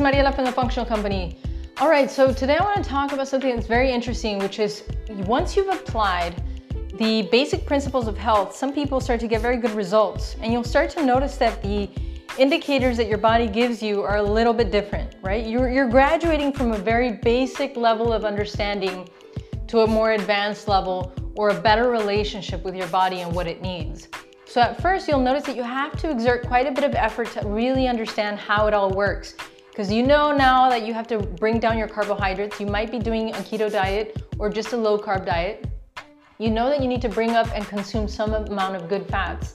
Mariela from the Functional Company. All right, so today I want to talk about something that's very interesting, which is once you've applied the basic principles of health, some people start to get very good results, and you'll start to notice that the indicators that your body gives you are a little bit different, right? You're, you're graduating from a very basic level of understanding to a more advanced level or a better relationship with your body and what it needs. So at first, you'll notice that you have to exert quite a bit of effort to really understand how it all works. Because you know now that you have to bring down your carbohydrates. You might be doing a keto diet or just a low carb diet. You know that you need to bring up and consume some amount of good fats.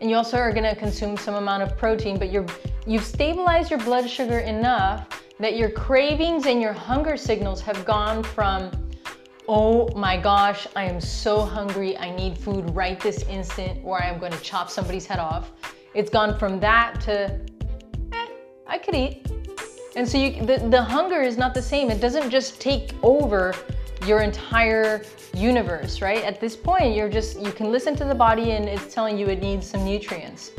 And you also are gonna consume some amount of protein, but you're, you've stabilized your blood sugar enough that your cravings and your hunger signals have gone from oh my gosh, I am so hungry, I need food right this instant, or I am going to chop somebody's head off. It's gone from that to, eh, I could eat. And so you, the, the hunger is not the same. It doesn't just take over your entire universe, right? At this point, you're just, you can listen to the body and it's telling you it needs some nutrients.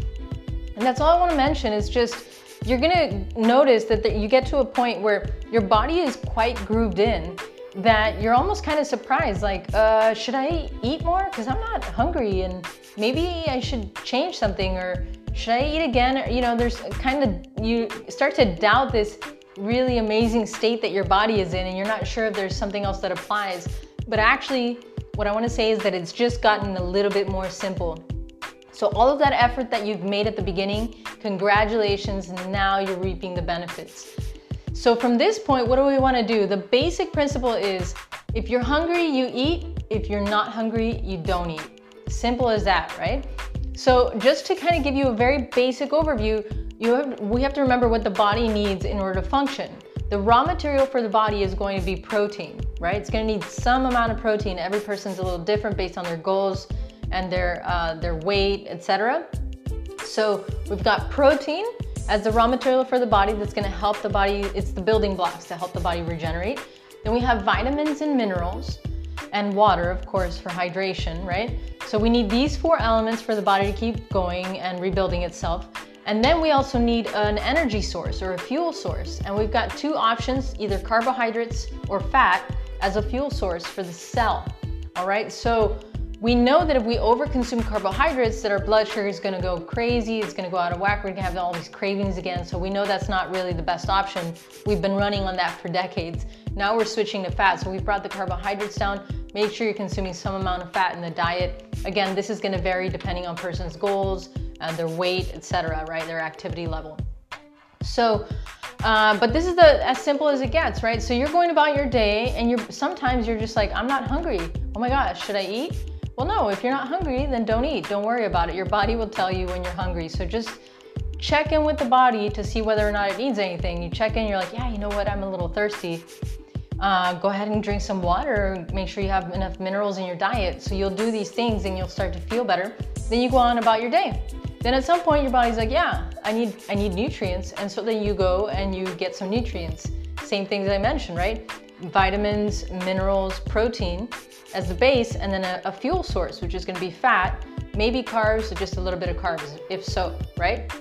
And that's all I want to mention is just, you're gonna notice that the, you get to a point where your body is quite grooved in that you're almost kind of surprised like uh, should i eat more because i'm not hungry and maybe i should change something or should i eat again you know there's kind of you start to doubt this really amazing state that your body is in and you're not sure if there's something else that applies but actually what i want to say is that it's just gotten a little bit more simple so all of that effort that you've made at the beginning congratulations now you're reaping the benefits so from this point, what do we wanna do? The basic principle is if you're hungry, you eat. If you're not hungry, you don't eat. Simple as that, right? So just to kind of give you a very basic overview, you have, we have to remember what the body needs in order to function. The raw material for the body is going to be protein, right? It's gonna need some amount of protein. Every person's a little different based on their goals and their, uh, their weight, etc. So we've got protein, as the raw material for the body that's gonna help the body, it's the building blocks to help the body regenerate. Then we have vitamins and minerals and water, of course, for hydration, right? So we need these four elements for the body to keep going and rebuilding itself. And then we also need an energy source or a fuel source. And we've got two options, either carbohydrates or fat as a fuel source for the cell. All right, so we know that if we overconsume carbohydrates that our blood sugar is gonna go crazy, it's gonna go out of whack, we're gonna have all these cravings again. So we know that's not really the best option. We've been running on that for decades. Now we're switching to fat. So we've brought the carbohydrates down. Make sure you're consuming some amount of fat in the diet. Again, this is gonna vary depending on person's goals, uh, their weight, etc., right? Their activity level. So, uh, but this is the as simple as it gets, right? So you're going about your day and you're sometimes you're just like, I'm not hungry. Oh my gosh, should I eat? Well, no, if you're not hungry, then don't eat. Don't worry about it. Your body will tell you when you're hungry. So just check in with the body to see whether or not it needs anything. You check in, you're like, yeah, you know what, I'm a little thirsty. Uh, go ahead and drink some water. Make sure you have enough minerals in your diet. So you'll do these things and you'll start to feel better. Then you go on about your day. Then at some point your body's like, yeah, I need I need nutrients. And so then you go and you get some nutrients. Same things I mentioned, right? Vitamins, minerals, protein as the base, and then a, a fuel source, which is gonna be fat, maybe carbs, or just a little bit of carbs, if so, right?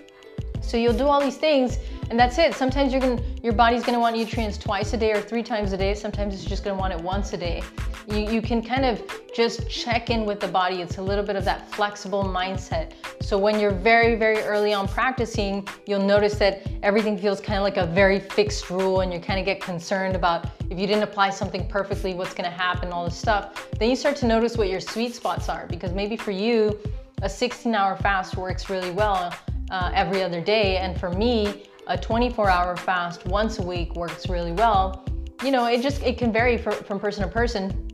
So you'll do all these things and that's it. Sometimes you're gonna, your body's gonna want nutrients twice a day or three times a day. Sometimes it's just gonna want it once a day. You, you can kind of just check in with the body. It's a little bit of that flexible mindset. So when you're very, very early on practicing, you'll notice that everything feels kind of like a very fixed rule and you kind of get concerned about if you didn't apply something perfectly, what's gonna happen, all this stuff. Then you start to notice what your sweet spots are because maybe for you, a 16 hour fast works really well uh, every other day. And for me, a 24 hour fast once a week works really well. You know, it just, it can vary for, from person to person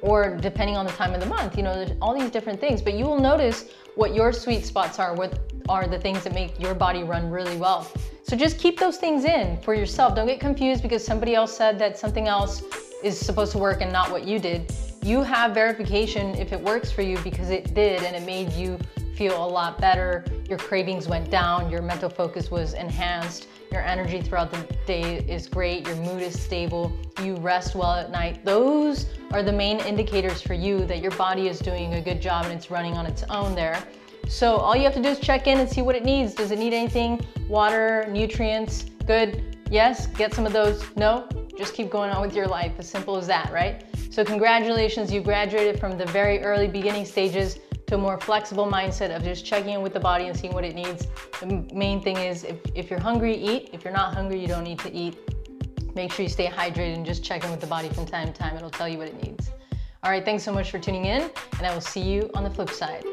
or depending on the time of the month, you know, there's all these different things, but you will notice what your sweet spots are, what are the things that make your body run really well. So just keep those things in for yourself. Don't get confused because somebody else said that something else is supposed to work and not what you did. You have verification if it works for you because it did and it made you feel a lot better, your cravings went down, your mental focus was enhanced, your energy throughout the day is great, your mood is stable, you rest well at night. Those are the main indicators for you that your body is doing a good job and it's running on its own there. So all you have to do is check in and see what it needs. Does it need anything? Water, nutrients, good. Yes, get some of those. No, just keep going on with your life. As simple as that, right? So congratulations, you graduated from the very early beginning stages to a more flexible mindset of just checking in with the body and seeing what it needs. The main thing is if, if you're hungry, eat. If you're not hungry, you don't need to eat. Make sure you stay hydrated and just check in with the body from time to time. It'll tell you what it needs. All right, thanks so much for tuning in, and I will see you on the flip side.